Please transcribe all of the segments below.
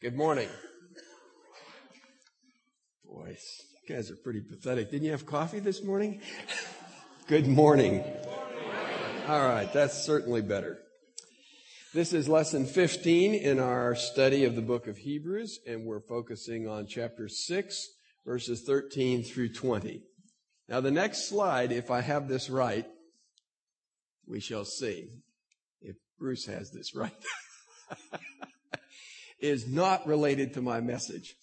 Good morning. Boys, you guys are pretty pathetic. Didn't you have coffee this morning? Good morning. All right, that's certainly better. This is lesson 15 in our study of the book of Hebrews, and we're focusing on chapter 6, verses 13 through 20. Now, the next slide, if I have this right, we shall see if Bruce has this right, is not related to my message.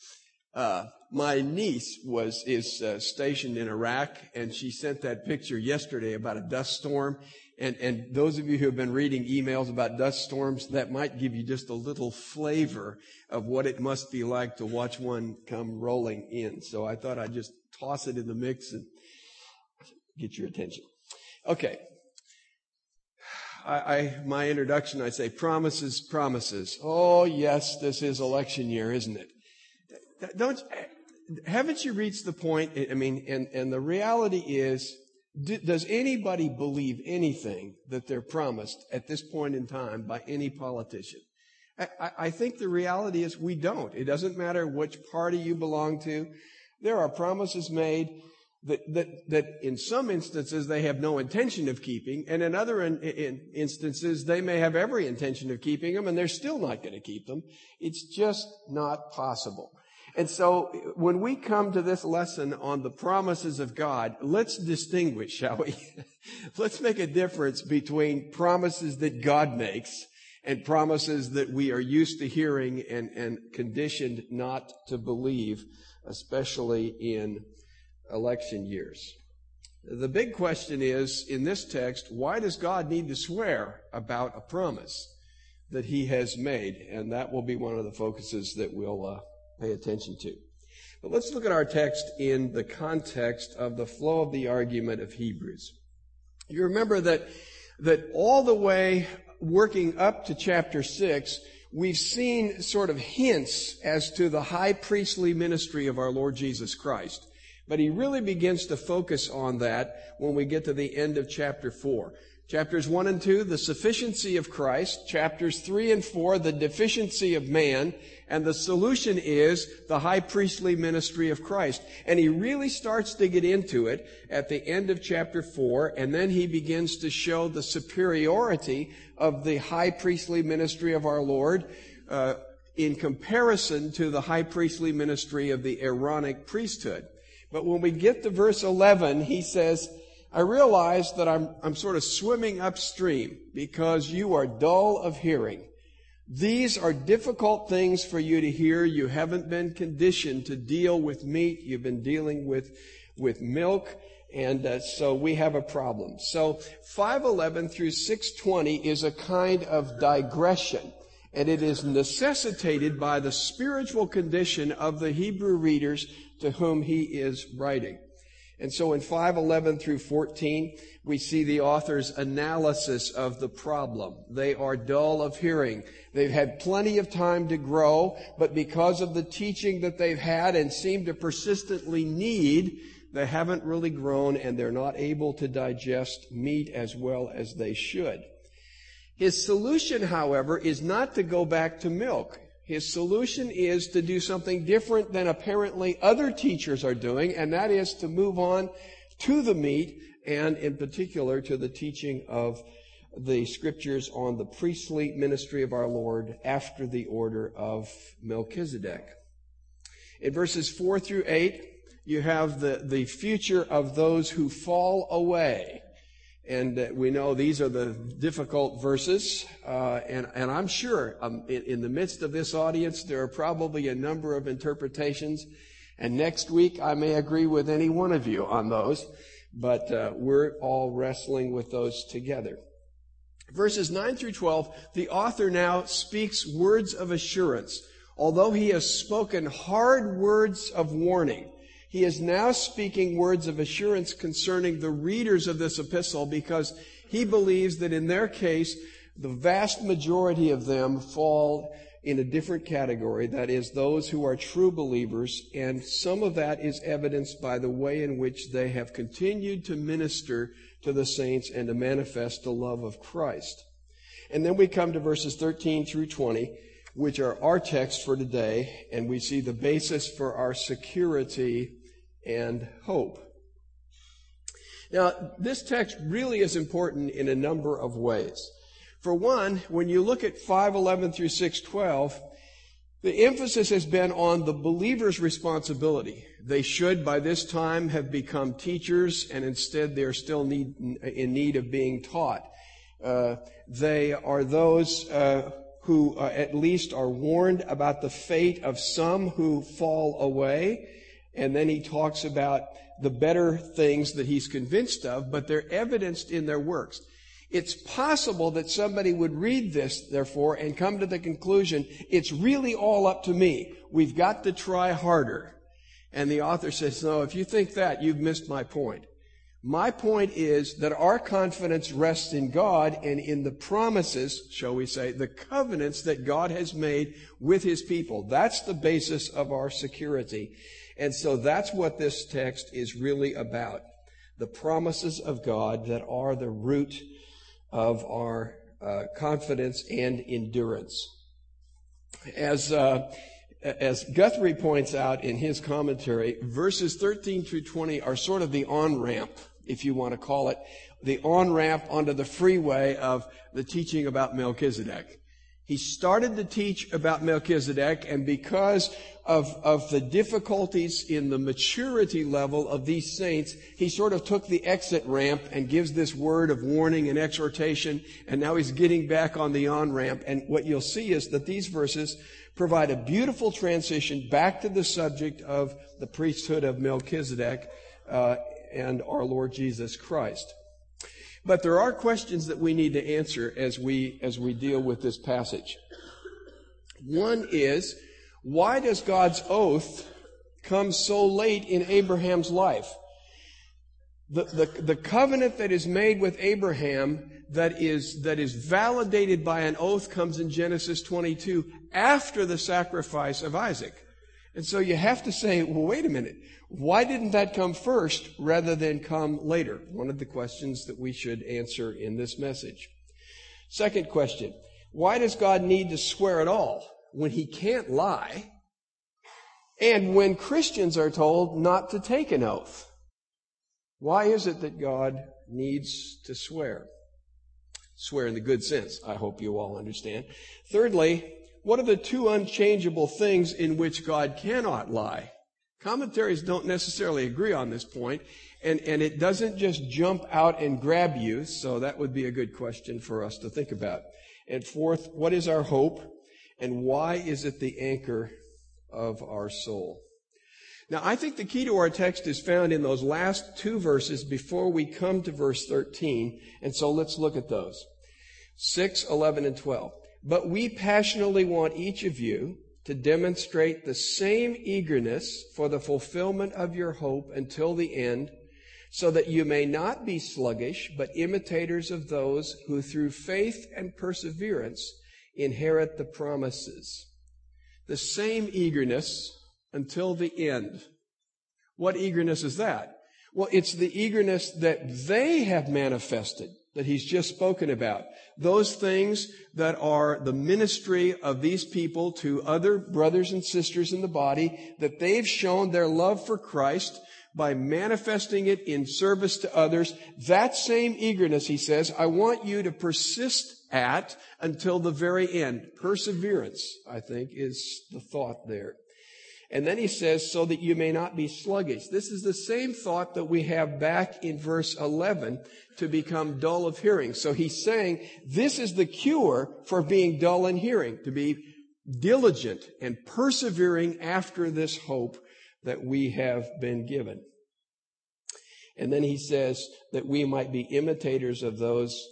Uh, my niece was is uh, stationed in Iraq, and she sent that picture yesterday about a dust storm. And and those of you who have been reading emails about dust storms, that might give you just a little flavor of what it must be like to watch one come rolling in. So I thought I'd just toss it in the mix and get your attention. Okay. I, I my introduction, I say promises, promises. Oh yes, this is election year, isn't it? Don't eh, haven't you reached the point? I mean, and, and the reality is, does anybody believe anything that they're promised at this point in time by any politician? I, I think the reality is we don't. It doesn't matter which party you belong to. There are promises made that, that, that in some instances they have no intention of keeping, and in other in, in instances they may have every intention of keeping them, and they're still not going to keep them. It's just not possible. And so when we come to this lesson on the promises of God, let's distinguish, shall we? let's make a difference between promises that God makes and promises that we are used to hearing and, and conditioned not to believe, especially in election years. The big question is, in this text, why does God need to swear about a promise that he has made? And that will be one of the focuses that we'll uh, pay attention to. But let's look at our text in the context of the flow of the argument of Hebrews. You remember that, that all the way working up to chapter 6, we've seen sort of hints as to the high priestly ministry of our Lord Jesus Christ. But he really begins to focus on that when we get to the end of chapter 4. Chapters 1 and 2, the sufficiency of Christ. Chapters 3 and 4, the deficiency of man. And the solution is the high priestly ministry of Christ. And he really starts to get into it at the end of chapter 4, and then he begins to show the superiority of the high priestly ministry of our Lord uh, in comparison to the high priestly ministry of the Aaronic priesthood. But when we get to verse 11, he says, I realize that I'm, I'm sort of swimming upstream because you are dull of hearing. These are difficult things for you to hear. You haven't been conditioned to deal with meat. You've been dealing with, with milk. And uh, so we have a problem. So 511 through 620 is a kind of digression. And it is necessitated by the spiritual condition of the Hebrew readers to whom he is writing. And so in 511 through 14, we see the author's analysis of the problem. They are dull of hearing. They've had plenty of time to grow, but because of the teaching that they've had and seem to persistently need, they haven't really grown and they're not able to digest meat as well as they should. His solution, however, is not to go back to milk. His solution is to do something different than apparently other teachers are doing, and that is to move on to the meat and in particular to the teaching of the scriptures on the priestly ministry of our Lord after the order of Melchizedek. In verses 4 through 8, you have the, the future of those who fall away. And we know these are the difficult verses. Uh, and, and I'm sure um, in, in, the midst of this audience, there are probably a number of interpretations. And next week, I may agree with any one of you on those. But uh, we're all wrestling with those together. Verses 9 through 12, the author now speaks words of assurance. Although he has spoken hard words of warning, he is now speaking words of assurance concerning the readers of this epistle because he believes that in their case, the vast majority of them fall in a different category, that is, those who are true believers, and some of that is evidenced by the way in which they have continued to minister to the saints and to manifest the love of Christ. And then we come to verses 13 through 20, which are our text for today, and we see the basis for our security and hope. Now, this text really is important in a number of ways. For one, when you look at 511 through 612, the emphasis has been on the believer's responsibility. They should by this time have become teachers and instead they're still need, in need of being taught. Uh, they are those uh, who uh, at least are warned about the fate of some who fall away. And then he talks about the better things that he's convinced of, but they're evidenced in their works. It's possible that somebody would read this, therefore, and come to the conclusion, it's really all up to me. We've got to try harder. And the author says, no, if you think that, you've missed my point. My point is that our confidence rests in God and in the promises, shall we say, the covenants that God has made with His people. That's the basis of our security. And so that's what this text is really about. The promises of God that are the root of our uh, confidence and endurance. As, uh, as Guthrie points out in his commentary, verses 13 through 20 are sort of the on-ramp, if you want to call it, the on-ramp onto the freeway of the teaching about Melchizedek. He started to teach about Melchizedek, and because of, of the difficulties in the maturity level of these saints, he sort of took the exit ramp and gives this word of warning and exhortation, and now he's getting back on the on ramp. And what you'll see is that these verses provide a beautiful transition back to the subject of the priesthood of Melchizedek uh, and our Lord Jesus Christ. But there are questions that we need to answer as we, as we deal with this passage. One is, why does God's oath come so late in Abraham's life? The, the, the covenant that is made with Abraham that is, that is validated by an oath comes in Genesis 22 after the sacrifice of Isaac. And so you have to say, well, wait a minute. Why didn't that come first rather than come later? One of the questions that we should answer in this message. Second question. Why does God need to swear at all when he can't lie? And when Christians are told not to take an oath? Why is it that God needs to swear? Swear in the good sense, I hope you all understand. Thirdly, what are the two unchangeable things in which God cannot lie? Commentaries don't necessarily agree on this point, and, and it doesn't just jump out and grab you, so that would be a good question for us to think about. And fourth, what is our hope, and why is it the anchor of our soul? Now, I think the key to our text is found in those last two verses before we come to verse 13, and so let's look at those. 6, 11, and 12. But we passionately want each of you to demonstrate the same eagerness for the fulfillment of your hope until the end, so that you may not be sluggish, but imitators of those who through faith and perseverance inherit the promises. The same eagerness until the end. What eagerness is that? Well, it's the eagerness that they have manifested that he's just spoken about. Those things that are the ministry of these people to other brothers and sisters in the body, that they've shown their love for Christ by manifesting it in service to others. That same eagerness, he says, I want you to persist at until the very end. Perseverance, I think, is the thought there. And then he says, so that you may not be sluggish. This is the same thought that we have back in verse 11 to become dull of hearing. So he's saying this is the cure for being dull in hearing, to be diligent and persevering after this hope that we have been given. And then he says that we might be imitators of those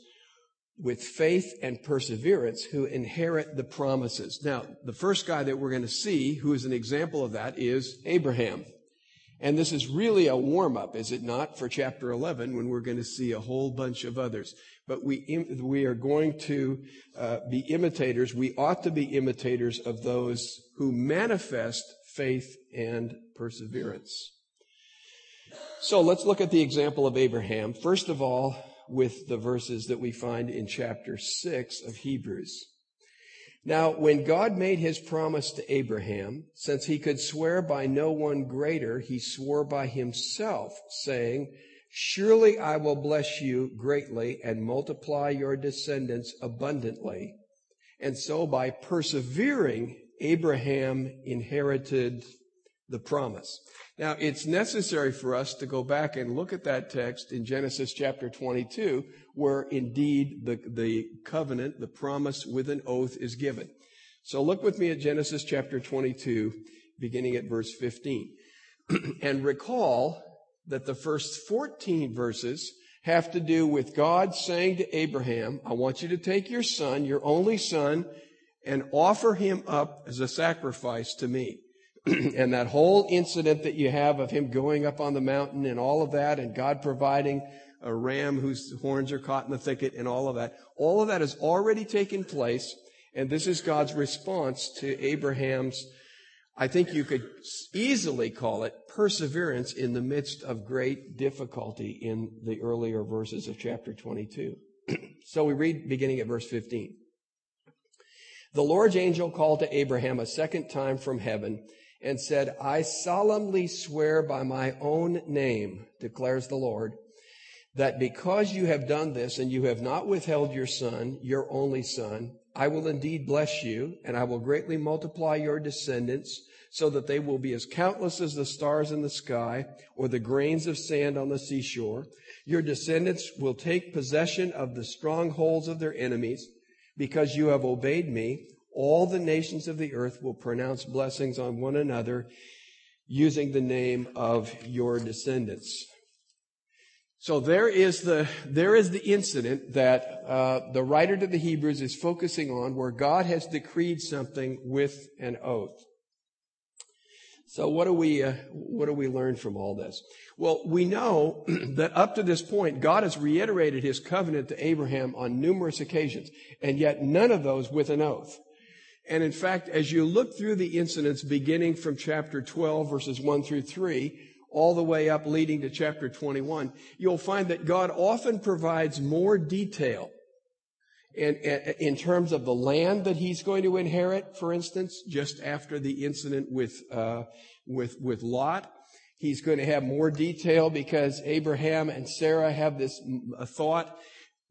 with faith and perseverance who inherit the promises. Now, the first guy that we're going to see who is an example of that is Abraham. And this is really a warm up, is it not, for chapter 11 when we're going to see a whole bunch of others. But we, we are going to uh, be imitators. We ought to be imitators of those who manifest faith and perseverance. So let's look at the example of Abraham. First of all, with the verses that we find in chapter 6 of Hebrews. Now, when God made his promise to Abraham, since he could swear by no one greater, he swore by himself, saying, Surely I will bless you greatly and multiply your descendants abundantly. And so by persevering, Abraham inherited the promise. Now, it's necessary for us to go back and look at that text in Genesis chapter 22, where indeed the, the covenant, the promise with an oath is given. So look with me at Genesis chapter 22, beginning at verse 15. and recall that the first 14 verses have to do with God saying to Abraham, I want you to take your son, your only son, and offer him up as a sacrifice to me. and that whole incident that you have of him going up on the mountain and all of that and God providing a ram whose horns are caught in the thicket and all of that, all of that has already taken place. And this is God's response to Abraham's, I think you could easily call it perseverance in the midst of great difficulty in the earlier verses of chapter 22. so we read beginning at verse 15. The Lord's angel called to Abraham a second time from heaven and said, I solemnly swear by my own name, declares the Lord, that because you have done this and you have not withheld your son, your only son, I will indeed bless you and I will greatly multiply your descendants so that they will be as countless as the stars in the sky or the grains of sand on the seashore. Your descendants will take possession of the strongholds of their enemies because you have obeyed me all the nations of the earth will pronounce blessings on one another using the name of your descendants. So there is the, there is the incident that uh, the writer to the Hebrews is focusing on where God has decreed something with an oath. So what do we, uh, what do we learn from all this? Well, we know that up to this point, God has reiterated his covenant to Abraham on numerous occasions, and yet none of those with an oath. And in fact, as you look through the incidents beginning from chapter 12 verses 1 through 3, all the way up leading to chapter 21, you'll find that God often provides more detail in, in terms of the land that he's going to inherit, for instance, just after the incident with, uh, with, with Lot. He's going to have more detail because Abraham and Sarah have this thought,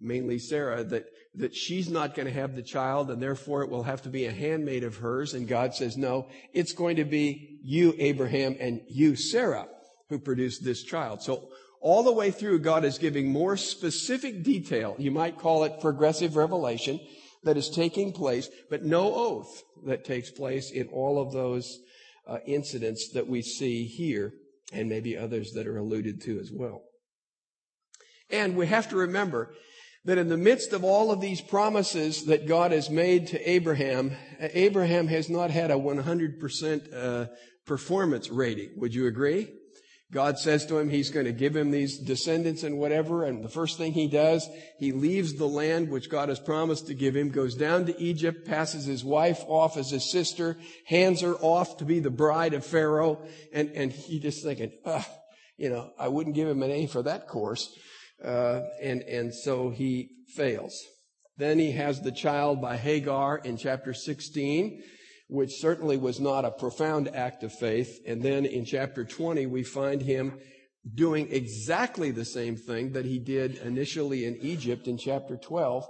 mainly Sarah, that that she's not going to have the child and therefore it will have to be a handmaid of hers. And God says, no, it's going to be you, Abraham, and you, Sarah, who produced this child. So all the way through, God is giving more specific detail. You might call it progressive revelation that is taking place, but no oath that takes place in all of those uh, incidents that we see here and maybe others that are alluded to as well. And we have to remember that in the midst of all of these promises that God has made to Abraham, Abraham has not had a 100% uh, performance rating. Would you agree? God says to him he's going to give him these descendants and whatever, and the first thing he does, he leaves the land which God has promised to give him, goes down to Egypt, passes his wife off as his sister, hands her off to be the bride of Pharaoh, and, and he just thinking, you know, I wouldn't give him an A for that course. Uh, and, and so he fails. Then he has the child by Hagar in chapter 16, which certainly was not a profound act of faith. And then in chapter 20, we find him doing exactly the same thing that he did initially in Egypt in chapter 12,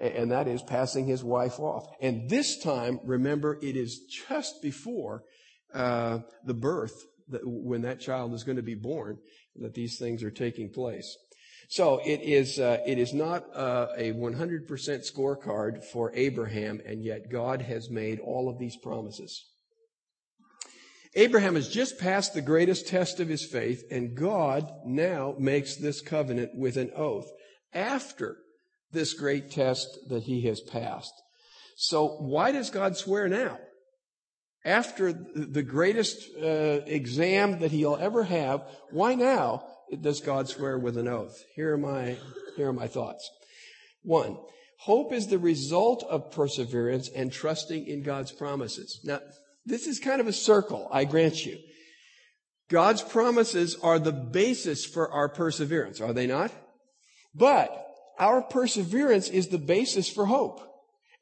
and that is passing his wife off. And this time, remember, it is just before uh, the birth, that when that child is going to be born, that these things are taking place. So it is, uh, it is not uh, a 100% scorecard for Abraham, and yet God has made all of these promises. Abraham has just passed the greatest test of his faith, and God now makes this covenant with an oath after this great test that he has passed. So why does God swear now? After the greatest uh, exam that he'll ever have, why now? Does God swear with an oath? Here are my, here are my thoughts. One, hope is the result of perseverance and trusting in God's promises. Now, this is kind of a circle, I grant you. God's promises are the basis for our perseverance, are they not? But our perseverance is the basis for hope.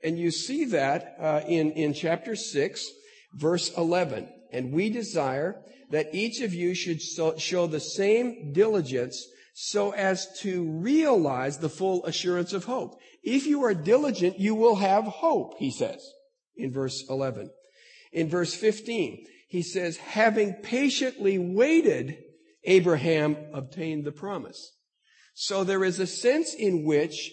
And you see that uh, in, in chapter 6, verse 11. And we desire that each of you should so, show the same diligence so as to realize the full assurance of hope. If you are diligent, you will have hope, he says in verse 11. In verse 15, he says, having patiently waited, Abraham obtained the promise. So there is a sense in which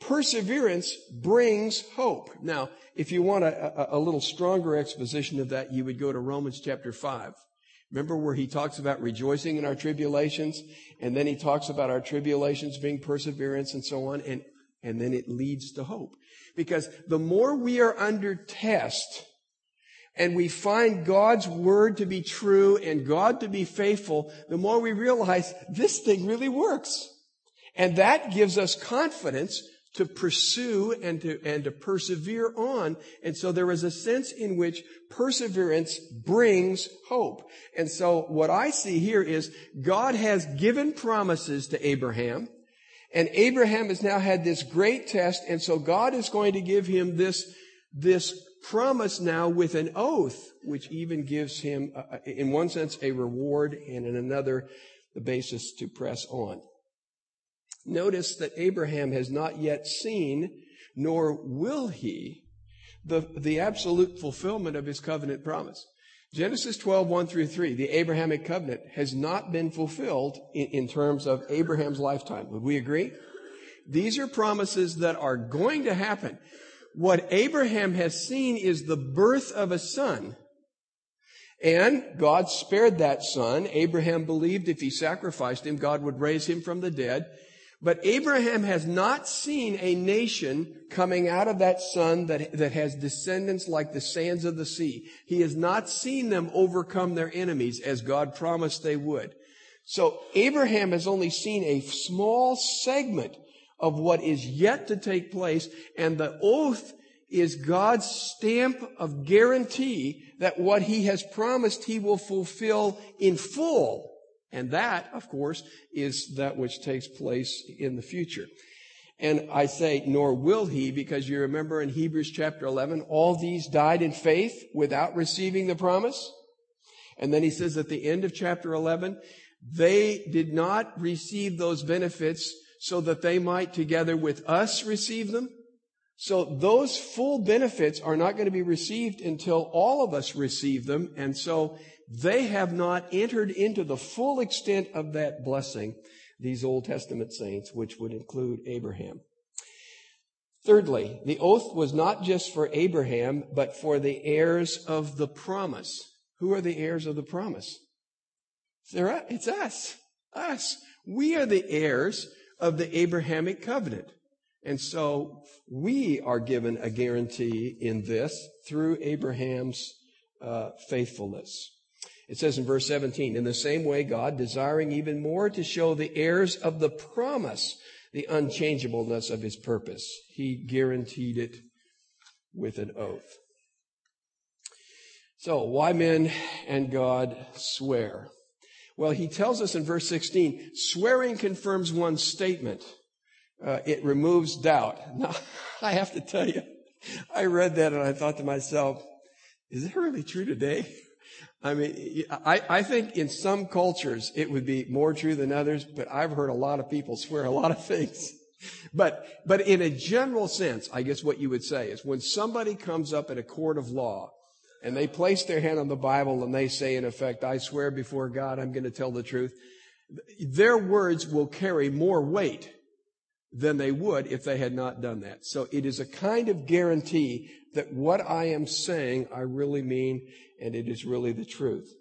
perseverance brings hope. Now, if you want a, a, a, little stronger exposition of that, you would go to Romans chapter 5. Remember where he talks about rejoicing in our tribulations, and then he talks about our tribulations being perseverance and so on, and, and then it leads to hope. Because the more we are under test, and we find God's word to be true and God to be faithful, the more we realize this thing really works. And that gives us confidence to pursue and to, and to persevere on. And so there is a sense in which perseverance brings hope. And so what I see here is God has given promises to Abraham. And Abraham has now had this great test. And so God is going to give him this, this promise now with an oath, which even gives him, uh, in one sense, a reward and in another, the basis to press on. Notice that Abraham has not yet seen, nor will he, the, the absolute fulfillment of his covenant promise. Genesis 12, 1 through 3, the Abrahamic covenant has not been fulfilled in, in terms of Abraham's lifetime. Would we agree? These are promises that are going to happen. What Abraham has seen is the birth of a son. And God spared that son. Abraham believed if he sacrificed him, God would raise him from the dead. But Abraham has not seen a nation coming out of that son that, that has descendants like the sands of the sea. He has not seen them overcome their enemies as God promised they would. So Abraham has only seen a small segment of what is yet to take place, and the oath is God's stamp of guarantee that what he has promised he will fulfill in full and that, of course, is that which takes place in the future. And I say, nor will he, because you remember in Hebrews chapter 11, all these died in faith without receiving the promise. And then he says at the end of chapter 11, they did not receive those benefits so that they might together with us receive them. So those full benefits are not going to be received until all of us receive them. And so they have not entered into the full extent of that blessing, these Old Testament saints, which would include Abraham. Thirdly, the oath was not just for Abraham, but for the heirs of the promise. Who are the heirs of the promise? It's us. Us. We are the heirs of the Abrahamic covenant. And so we are given a guarantee in this through Abraham's uh, faithfulness. It says in verse 17, in the same way, God, desiring even more to show the heirs of the promise the unchangeableness of his purpose, he guaranteed it with an oath. So, why men and God swear? Well, he tells us in verse 16, swearing confirms one's statement. Uh, it removes doubt. Now, I have to tell you, I read that and I thought to myself, is that really true today? I mean, I, I think in some cultures it would be more true than others, but I've heard a lot of people swear a lot of things. But, but in a general sense, I guess what you would say is when somebody comes up in a court of law and they place their hand on the Bible and they say, in effect, I swear before God, I'm going to tell the truth, their words will carry more weight than they would if they had not done that. So it is a kind of guarantee that what I am saying, I really mean, and it is really the truth.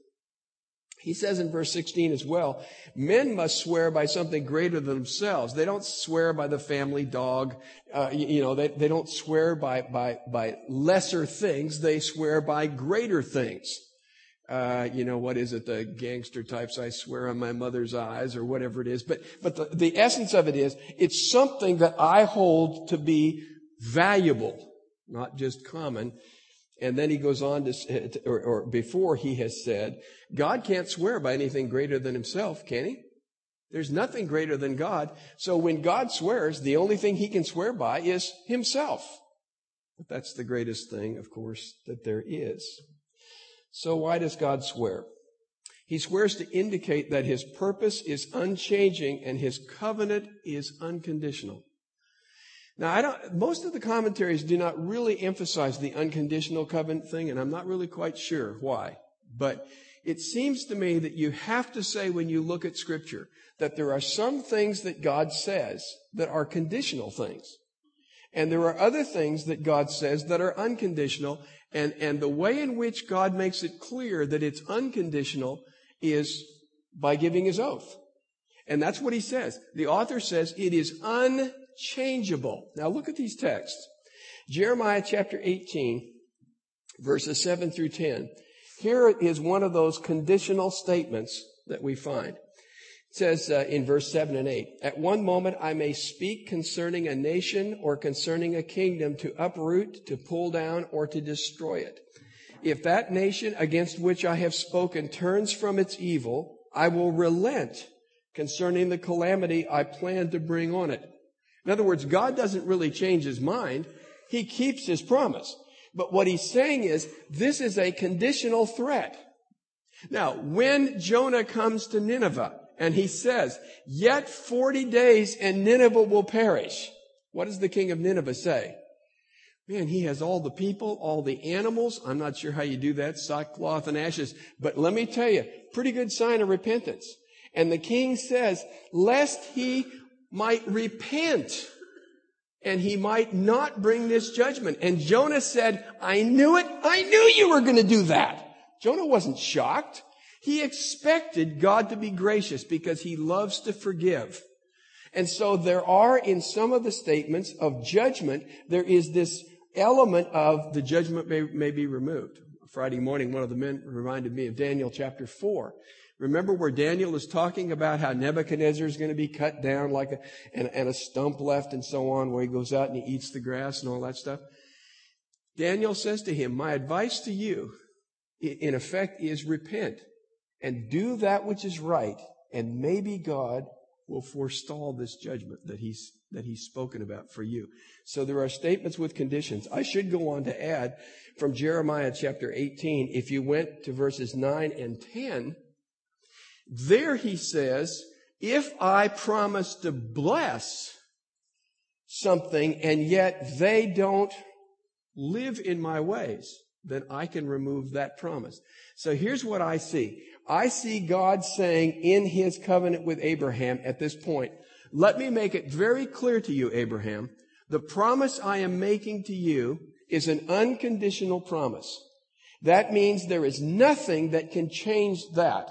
He says in verse 16 as well, men must swear by something greater than themselves. They don't swear by the family dog. Uh, you, you, know, they, they don't swear by, by, by lesser things. They swear by greater things. Uh, you know, what is it? The gangster types, I swear on my mother's eyes or whatever it is. But, but the, the essence of it is, it's something that I hold to be valuable, not just common. And then he goes on to, eh, or, or before he has said, God can't swear by anything greater than himself, can he? There's nothing greater than God. So when God swears, the only thing he can swear by is himself. But that's the greatest thing, of course, that there is. So why does God swear? He swears to indicate that his purpose is unchanging and his covenant is unconditional. Now, I don't, most of the commentaries do not really emphasize the unconditional covenant thing, and I'm not really quite sure why. But it seems to me that you have to say when you look at scripture that there are some things that God says that are conditional things. And there are other things that God says that are unconditional. And, and the way in which God makes it clear that it's unconditional is by giving his oath. And that's what he says. The author says it is unchangeable. Now look at these texts. Jeremiah chapter 18, verses 7 through 10. Here is one of those conditional statements that we find. It says uh, in verse 7 and 8, At one moment I may speak concerning a nation or concerning a kingdom to uproot, to pull down, or to destroy it. If that nation against which I have spoken turns from its evil, I will relent concerning the calamity I plan to bring on it. In other words, God doesn't really change his mind. He keeps his promise. But what he's saying is, this is a conditional threat. Now, when Jonah comes to Nineveh and he says, yet 40 days and Nineveh will perish, what does the king of Nineveh say? Man, he has all the people, all the animals. I'm not sure how you do that, sackcloth and ashes. But let me tell you, pretty good sign of repentance. And the king says, lest he might repent and he might not bring this judgment. And Jonah said, I knew it. I knew you were going to do that. Jonah wasn't shocked. He expected God to be gracious because he loves to forgive. And so there are in some of the statements of judgment, there is this element of the judgment may, may be removed. Friday morning, one of the men reminded me of Daniel chapter 4. Remember where Daniel is talking about how Nebuchadnezzar is going to be cut down like a, and, and a stump left and so on, where he goes out and he eats the grass and all that stuff? Daniel says to him, my advice to you, in effect, is repent and do that which is right, and maybe God will forestall this judgment that he's that he's spoken about for you. So there are statements with conditions. I should go on to add from Jeremiah chapter 18, if you went to verses 9 and 10, there he says, if I promise to bless something and yet they don't live in my ways, then I can remove that promise. So here's what I see. I see God saying in his covenant with Abraham at this point, let me make it very clear to you, Abraham, the promise I am making to you is an unconditional promise. That means there is nothing that can change that.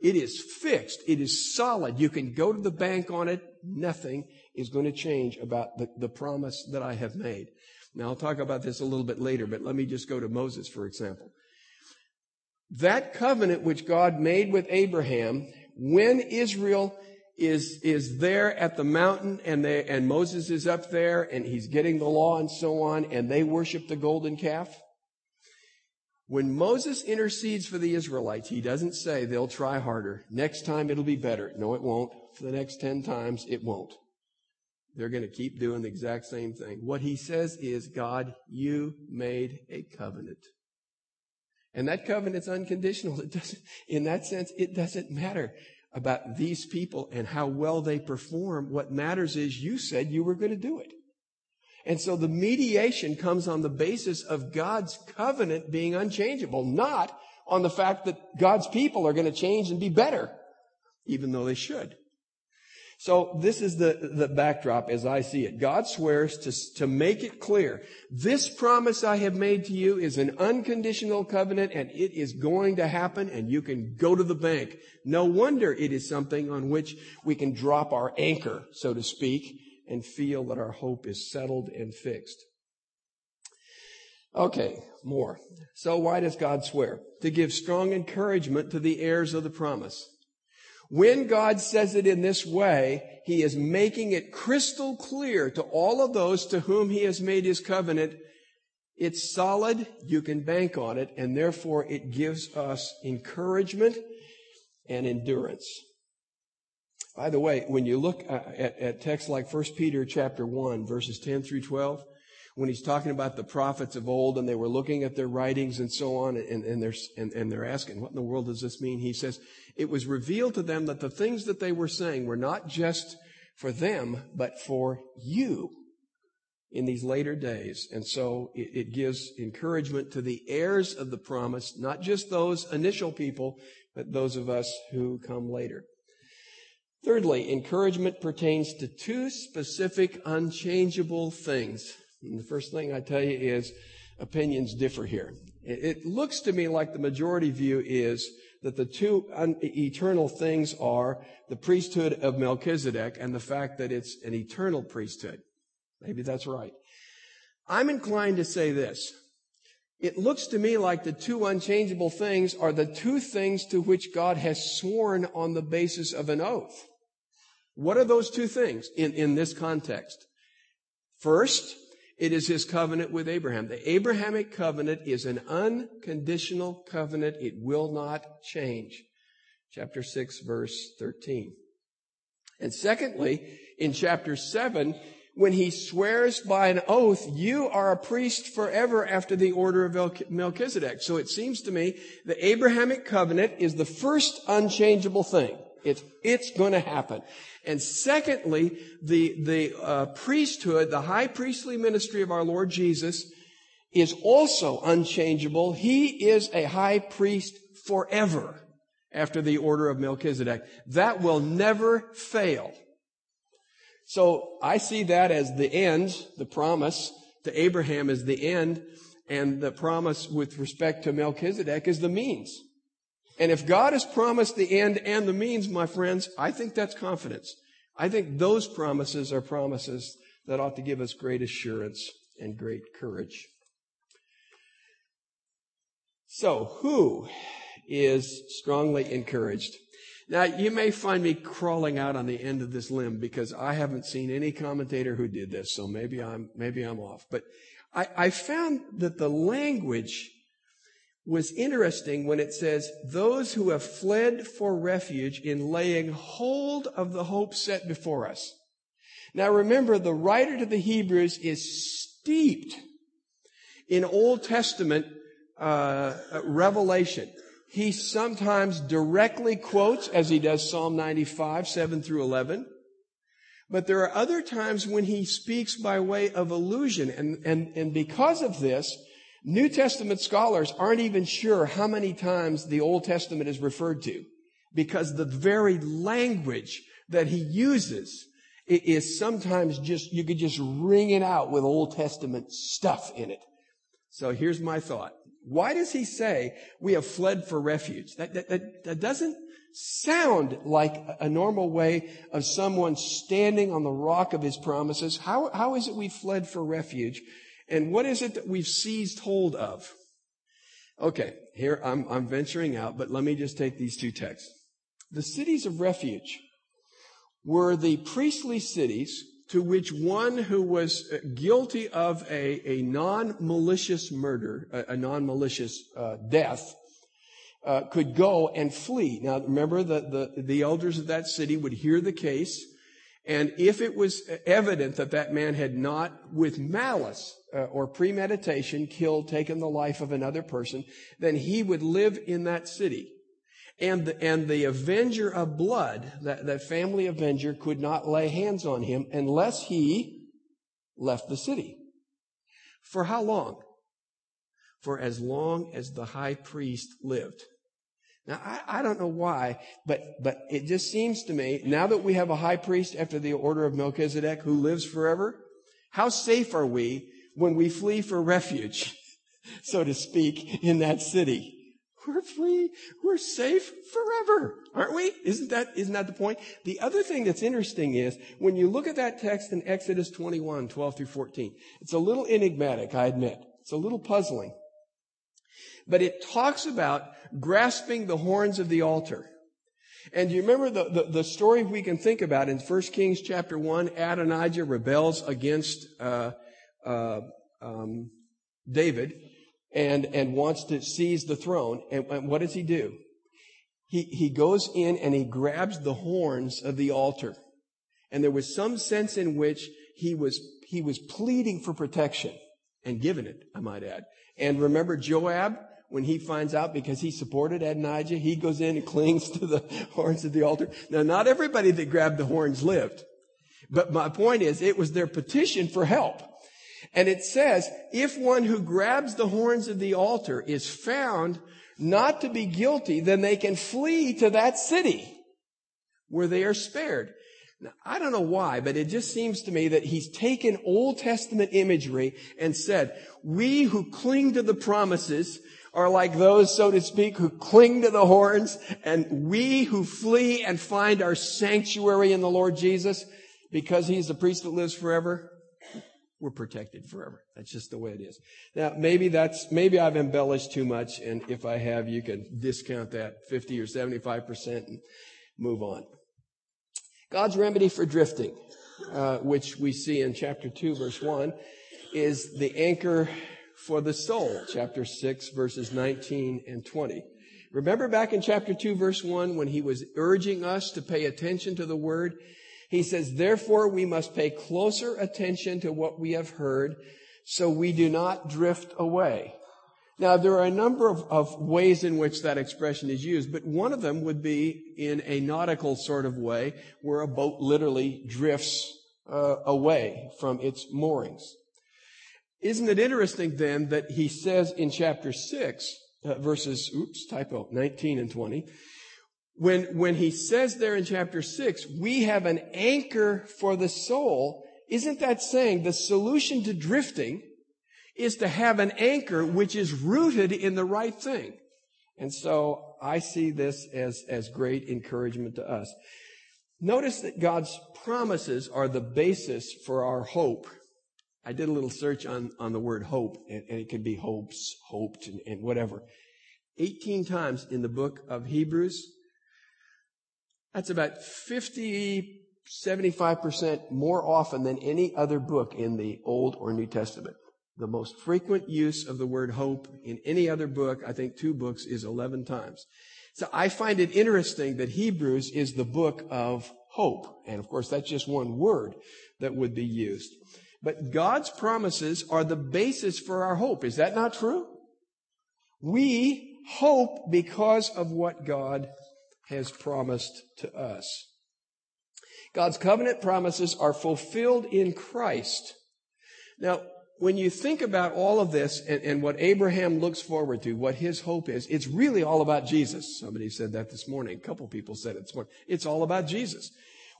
It is fixed. It is solid. You can go to the bank on it. Nothing is going to change about the, the promise that I have made. Now I'll talk about this a little bit later, but let me just go to Moses, for example. That covenant which God made with Abraham, when Israel is, is there at the mountain and they, and Moses is up there and he's getting the law and so on and they worship the golden calf. When Moses intercedes for the Israelites, he doesn't say they'll try harder. Next time it'll be better. No, it won't. For the next 10 times, it won't. They're going to keep doing the exact same thing. What he says is, God, you made a covenant. And that covenant's unconditional. It doesn't, in that sense, it doesn't matter about these people and how well they perform. What matters is you said you were going to do it. And so the mediation comes on the basis of God's covenant being unchangeable, not on the fact that God's people are going to change and be better, even though they should. So this is the, the backdrop as I see it. God swears to, to make it clear. This promise I have made to you is an unconditional covenant and it is going to happen and you can go to the bank. No wonder it is something on which we can drop our anchor, so to speak, and feel that our hope is settled and fixed. Okay, more. So why does God swear? To give strong encouragement to the heirs of the promise. When God says it in this way, He is making it crystal clear to all of those to whom He has made His covenant. It's solid. You can bank on it. And therefore it gives us encouragement and endurance. By the way, when you look uh, at, at texts like 1 Peter chapter 1 verses 10 through 12, when he's talking about the prophets of old and they were looking at their writings and so on and, and, they're, and, and they're asking, what in the world does this mean? He says, it was revealed to them that the things that they were saying were not just for them, but for you in these later days. And so it, it, gives encouragement to the heirs of the promise, not just those initial people, but those of us who come later. Thirdly, encouragement pertains to two specific unchangeable things. And the first thing I tell you is opinions differ here. It looks to me like the majority view is that the two un- eternal things are the priesthood of Melchizedek and the fact that it's an eternal priesthood. Maybe that's right. I'm inclined to say this. It looks to me like the two unchangeable things are the two things to which God has sworn on the basis of an oath. What are those two things in, in this context? First, it is his covenant with Abraham. The Abrahamic covenant is an unconditional covenant. It will not change. Chapter 6, verse 13. And secondly, in chapter 7, when he swears by an oath, you are a priest forever after the order of Melchizedek. So it seems to me the Abrahamic covenant is the first unchangeable thing. It's, it's going to happen. And secondly, the, the uh, priesthood, the high priestly ministry of our Lord Jesus is also unchangeable. He is a high priest forever after the order of Melchizedek. That will never fail. So I see that as the end, the promise to Abraham is the end, and the promise with respect to Melchizedek is the means. And if God has promised the end and the means, my friends, I think that's confidence. I think those promises are promises that ought to give us great assurance and great courage. So, who is strongly encouraged? Now, you may find me crawling out on the end of this limb because I haven't seen any commentator who did this, so maybe I'm, maybe I'm off. But I, I found that the language was interesting when it says, those who have fled for refuge in laying hold of the hope set before us. Now remember, the writer to the Hebrews is steeped in Old Testament uh, revelation. He sometimes directly quotes, as he does Psalm 95, 7 through 11. But there are other times when he speaks by way of allusion. And, and, and because of this, New Testament scholars aren't even sure how many times the Old Testament is referred to because the very language that he uses is sometimes just, you could just ring it out with Old Testament stuff in it. So here's my thought. Why does he say we have fled for refuge? That, that, that, that doesn't sound like a normal way of someone standing on the rock of his promises. How, how is it we fled for refuge? And what is it that we've seized hold of? Okay, here I'm, I'm venturing out, but let me just take these two texts. The cities of refuge were the priestly cities to which one who was guilty of a, a non-malicious murder, a, a non-malicious uh, death, uh, could go and flee. Now, remember that the, the elders of that city would hear the case, and if it was evident that that man had not, with malice, uh, or premeditation killed, taken the life of another person, then he would live in that city. And the, and the avenger of blood, that, that family avenger could not lay hands on him unless he left the city. For how long? For as long as the high priest lived. Now, I, I, don't know why, but, but it just seems to me, now that we have a high priest after the order of Melchizedek who lives forever, how safe are we when we flee for refuge, so to speak, in that city. We're free. We're safe forever, aren't we? Isn't that, isn't that the point? The other thing that's interesting is when you look at that text in Exodus 21, 12 through 14, it's a little enigmatic, I admit. It's a little puzzling. But it talks about grasping the horns of the altar. And do you remember the, the, the, story we can think about in 1 Kings chapter 1? Adonijah rebels against uh, uh, um, David and, and wants to seize the throne. And, and what does he do? He, he goes in and he grabs the horns of the altar. And there was some sense in which he was, he was pleading for protection. and given it, I might add. And remember Joab, when he finds out because he supported Adonijah, he goes in and clings to the horns of the altar. Now, not everybody that grabbed the horns lived. But my point is, it was their petition for help. And it says, if one who grabs the horns of the altar is found not to be guilty, then they can flee to that city where they are spared. Now, I don't know why, but it just seems to me that he's taken Old Testament imagery and said, we who cling to the promises are like those, so to speak, who cling to the horns, and we who flee and find our sanctuary in the Lord Jesus, because he's the priest that lives forever, we're protected forever. That's just the way it is. Now, maybe that's, maybe I've embellished too much, and if I have, you can discount that 50 or 75% and move on. God's remedy for drifting, uh, which we see in chapter 2, verse 1, is the anchor for the soul, chapter 6, verses 19 and 20. Remember back in chapter 2, verse 1, when he was urging us to pay attention to the word? He says, therefore we must pay closer attention to what we have heard so we do not drift away. Now, there are a number of, of, ways in which that expression is used, but one of them would be in a nautical sort of way, where a boat literally drifts uh, away from its moorings. Isn't it interesting then that he says in chapter 6, uh, verses, oops, typo, 19 and 20, when, when he says there in chapter 6, we have an anchor for the soul, isn't that saying the solution to drifting is to have an anchor which is rooted in the right thing. And so I see this as, as great encouragement to us. Notice that God's promises are the basis for our hope. I did a little search on, on the word hope, and, and it could be hopes, hoped, and, and whatever. 18 times in the book of Hebrews. That's about 50, 75% more often than any other book in the Old or New Testament. The most frequent use of the word hope in any other book, I think two books, is 11 times. So I find it interesting that Hebrews is the book of hope. And of course, that's just one word that would be used. But God's promises are the basis for our hope. Is that not true? We hope because of what God has promised to us. God's covenant promises are fulfilled in Christ. Now, when you think about all of this and, and, what Abraham looks forward to, what his hope is, it's really all about Jesus. Somebody said that this morning. A couple people said it this morning. It's all about Jesus.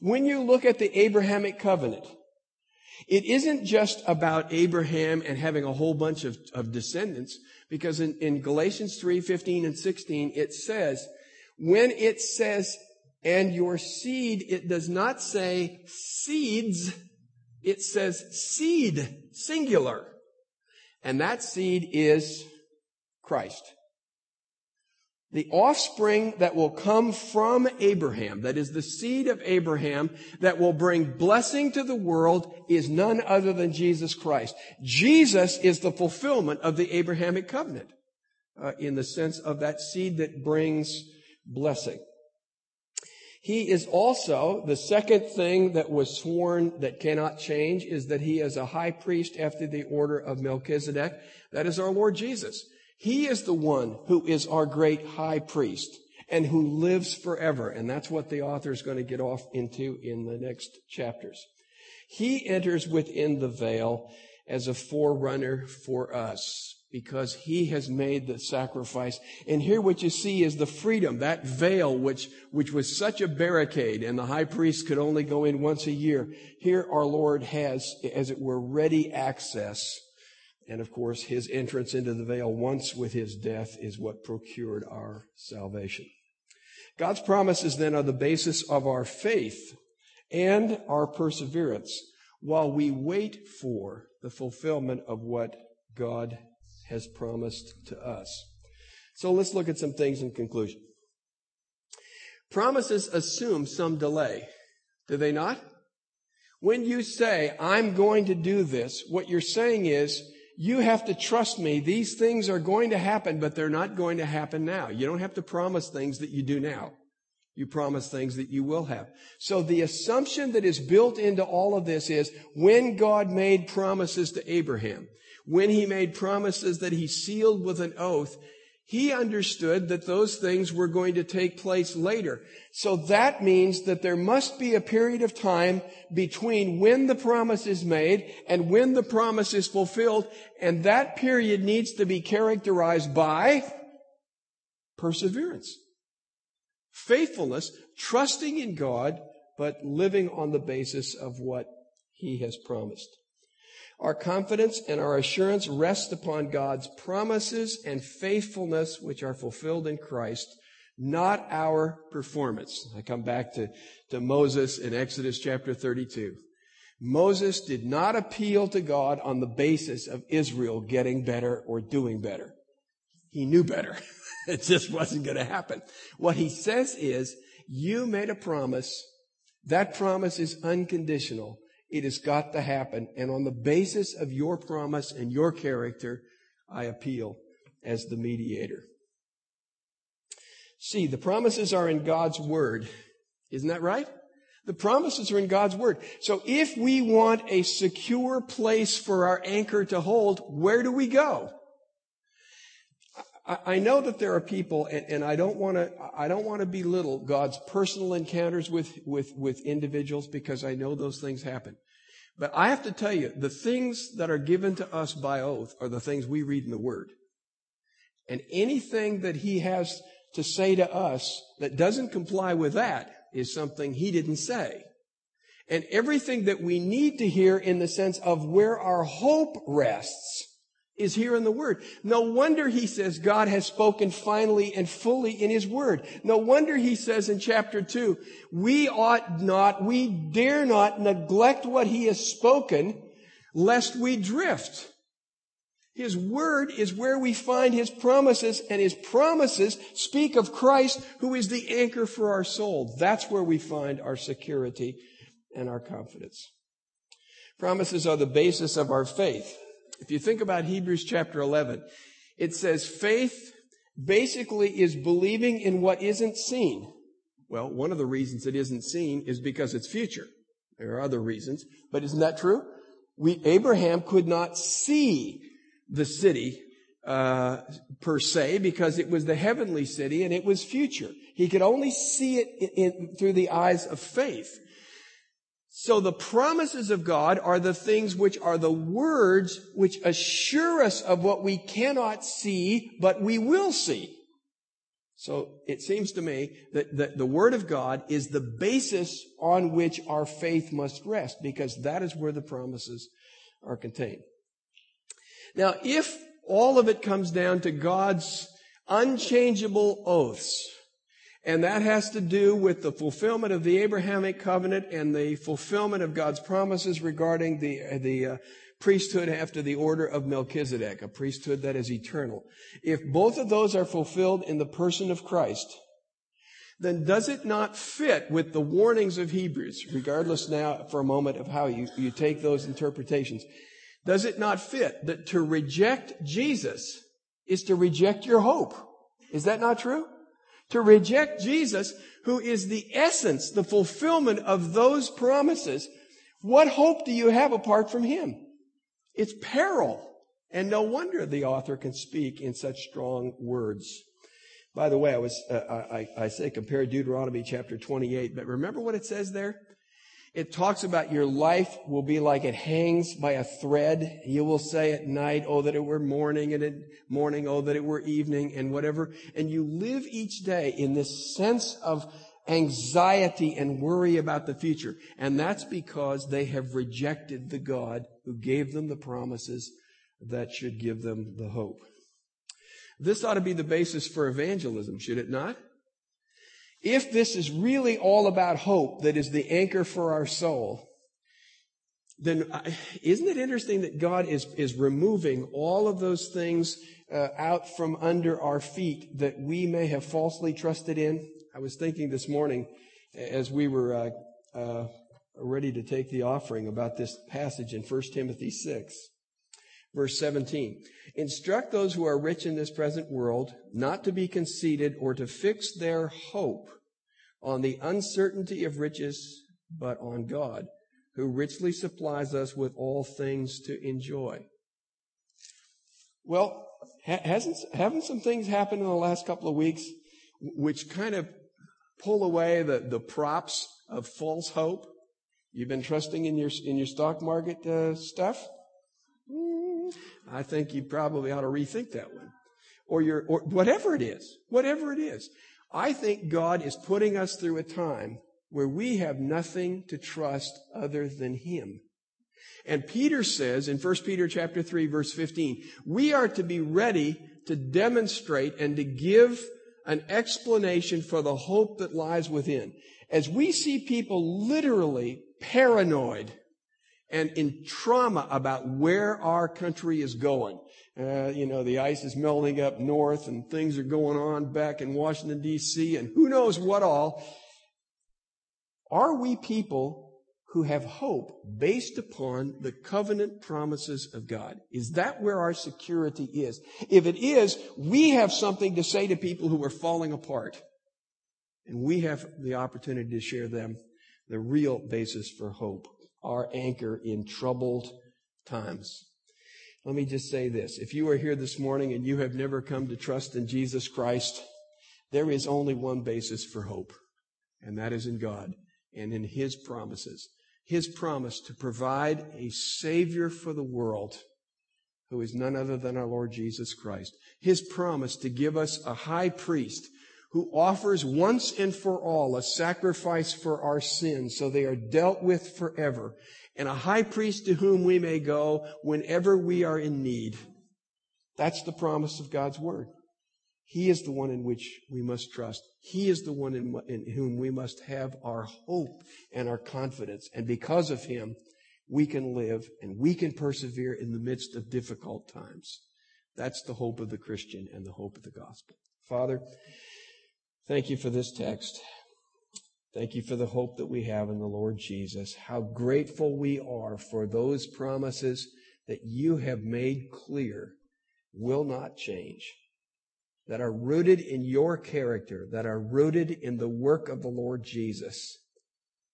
When you look at the Abrahamic covenant, it isn't just about Abraham and having a whole bunch of, of descendants, because in, in Galatians 3, 15 and 16, it says, when it says, and your seed, it does not say seeds, it says seed, singular. And that seed is Christ. The offspring that will come from Abraham, that is the seed of Abraham, that will bring blessing to the world is none other than Jesus Christ. Jesus is the fulfillment of the Abrahamic covenant, uh, in the sense of that seed that brings blessing. He is also, the second thing that was sworn that cannot change is that he is a high priest after the order of Melchizedek. That is our Lord Jesus. He is the one who is our great high priest and who lives forever. And that's what the author is going to get off into in the next chapters. He enters within the veil as a forerunner for us because he has made the sacrifice. And here what you see is the freedom, that veil which, which was such a barricade and the high priest could only go in once a year. Here our Lord has, as it were, ready access. And of course, his entrance into the veil once with his death is what procured our salvation. God's promises then are the basis of our faith and our perseverance while we wait for the fulfillment of what God has promised to us. So let's look at some things in conclusion. Promises assume some delay, do they not? When you say, I'm going to do this, what you're saying is, you have to trust me. These things are going to happen, but they're not going to happen now. You don't have to promise things that you do now. You promise things that you will have. So the assumption that is built into all of this is when God made promises to Abraham, when he made promises that he sealed with an oath, he understood that those things were going to take place later. So that means that there must be a period of time between when the promise is made and when the promise is fulfilled. And that period needs to be characterized by perseverance, faithfulness, trusting in God, but living on the basis of what he has promised. Our confidence and our assurance rest upon God's promises and faithfulness, which are fulfilled in Christ, not our performance. I come back to, to Moses in Exodus chapter 32. Moses did not appeal to God on the basis of Israel getting better or doing better. He knew better. it just wasn't going to happen. What he says is, you made a promise. That promise is unconditional. It has got to happen. And on the basis of your promise and your character, I appeal as the mediator. See, the promises are in God's word. Isn't that right? The promises are in God's word. So if we want a secure place for our anchor to hold, where do we go? I know that there are people, and, and I don't want to, I don't want to belittle God's personal encounters with, with, with individuals because I know those things happen. But I have to tell you, the things that are given to us by oath are the things we read in the Word. And anything that He has to say to us that doesn't comply with that is something He didn't say. And everything that we need to hear in the sense of where our hope rests is here in the Word. No wonder he says God has spoken finally and fully in his Word. No wonder he says in chapter 2, we ought not, we dare not neglect what he has spoken lest we drift. His Word is where we find His promises and His promises speak of Christ who is the anchor for our soul. That's where we find our security and our confidence. Promises are the basis of our faith. If you think about Hebrews chapter 11, it says faith basically is believing in what isn't seen. Well, one of the reasons it isn't seen is because it's future. There are other reasons, but isn't that true? We, Abraham could not see the city uh, per se because it was the heavenly city and it was future. He could only see it in, in, through the eyes of faith. So the promises of God are the things which are the words which assure us of what we cannot see, but we will see. So it seems to me that, that the Word of God is the basis on which our faith must rest, because that is where the promises are contained. Now, if all of it comes down to God's unchangeable oaths, and that has to do with the fulfillment of the Abrahamic covenant and the fulfillment of God's promises regarding the, the uh, priesthood after the order of Melchizedek, a priesthood that is eternal. If both of those are fulfilled in the person of Christ, then does it not fit with the warnings of Hebrews, regardless now for a moment of how you, you take those interpretations? Does it not fit that to reject Jesus is to reject your hope? Is that not true? To reject Jesus, who is the essence, the fulfillment of those promises, what hope do you have apart from Him? It's peril. And no wonder the author can speak in such strong words. By the way, I was, uh, I, I say compare Deuteronomy chapter 28, but remember what it says there? It talks about your life will be like it hangs by a thread. You will say at night, oh, that it were morning and at morning, oh, that it were evening and whatever. And you live each day in this sense of anxiety and worry about the future. And that's because they have rejected the God who gave them the promises that should give them the hope. This ought to be the basis for evangelism, should it not? If this is really all about hope that is the anchor for our soul, then uh, isn't it interesting that God is, is removing all of those things uh, out from under our feet that we may have falsely trusted in? I was thinking this morning as we were uh, uh ready to take the offering about this passage in 1 Timothy 6. Verse 17. Instruct those who are rich in this present world not to be conceited or to fix their hope on the uncertainty of riches, but on God, who richly supplies us with all things to enjoy. Well, hasn't, haven't some things happened in the last couple of weeks which kind of pull away the, the props of false hope? You've been trusting in your, in your stock market uh, stuff? I think you probably ought to rethink that one. Or your, or whatever it is, whatever it is. I think God is putting us through a time where we have nothing to trust other than Him. And Peter says in 1 Peter chapter 3 verse 15, we are to be ready to demonstrate and to give an explanation for the hope that lies within. As we see people literally paranoid and in trauma about where our country is going. Uh, you know, the ice is melting up north and things are going on back in Washington D.C. and who knows what all. Are we people who have hope based upon the covenant promises of God? Is that where our security is? If it is, we have something to say to people who are falling apart. And we have the opportunity to share them the real basis for hope, our anchor in troubled times. Let me just say this. If you are here this morning and you have never come to trust in Jesus Christ, there is only one basis for hope, and that is in God and in His promises. His promise to provide a Savior for the world who is none other than our Lord Jesus Christ. His promise to give us a high priest who offers once and for all a sacrifice for our sins so they are dealt with forever, and a high priest to whom we may go whenever we are in need. That's the promise of God's word. He is the one in which we must trust. He is the one in, in, whom we must have our hope and our confidence. And because of him, we can live and we can persevere in the midst of difficult times. That's the hope of the Christian and the hope of the gospel. Father, Thank you for this text. Thank you for the hope that we have in the Lord Jesus. How grateful we are for those promises that you have made clear will not change, that are rooted in your character, that are rooted in the work of the Lord Jesus.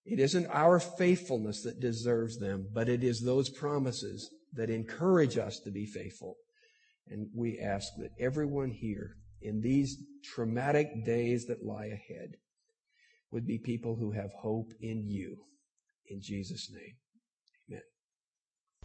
It isn't our faithfulness that deserves them, but it is those promises that encourage us to be faithful. And we ask that everyone here in these traumatic days that lie ahead would be people who have hope in you. In Jesus' name.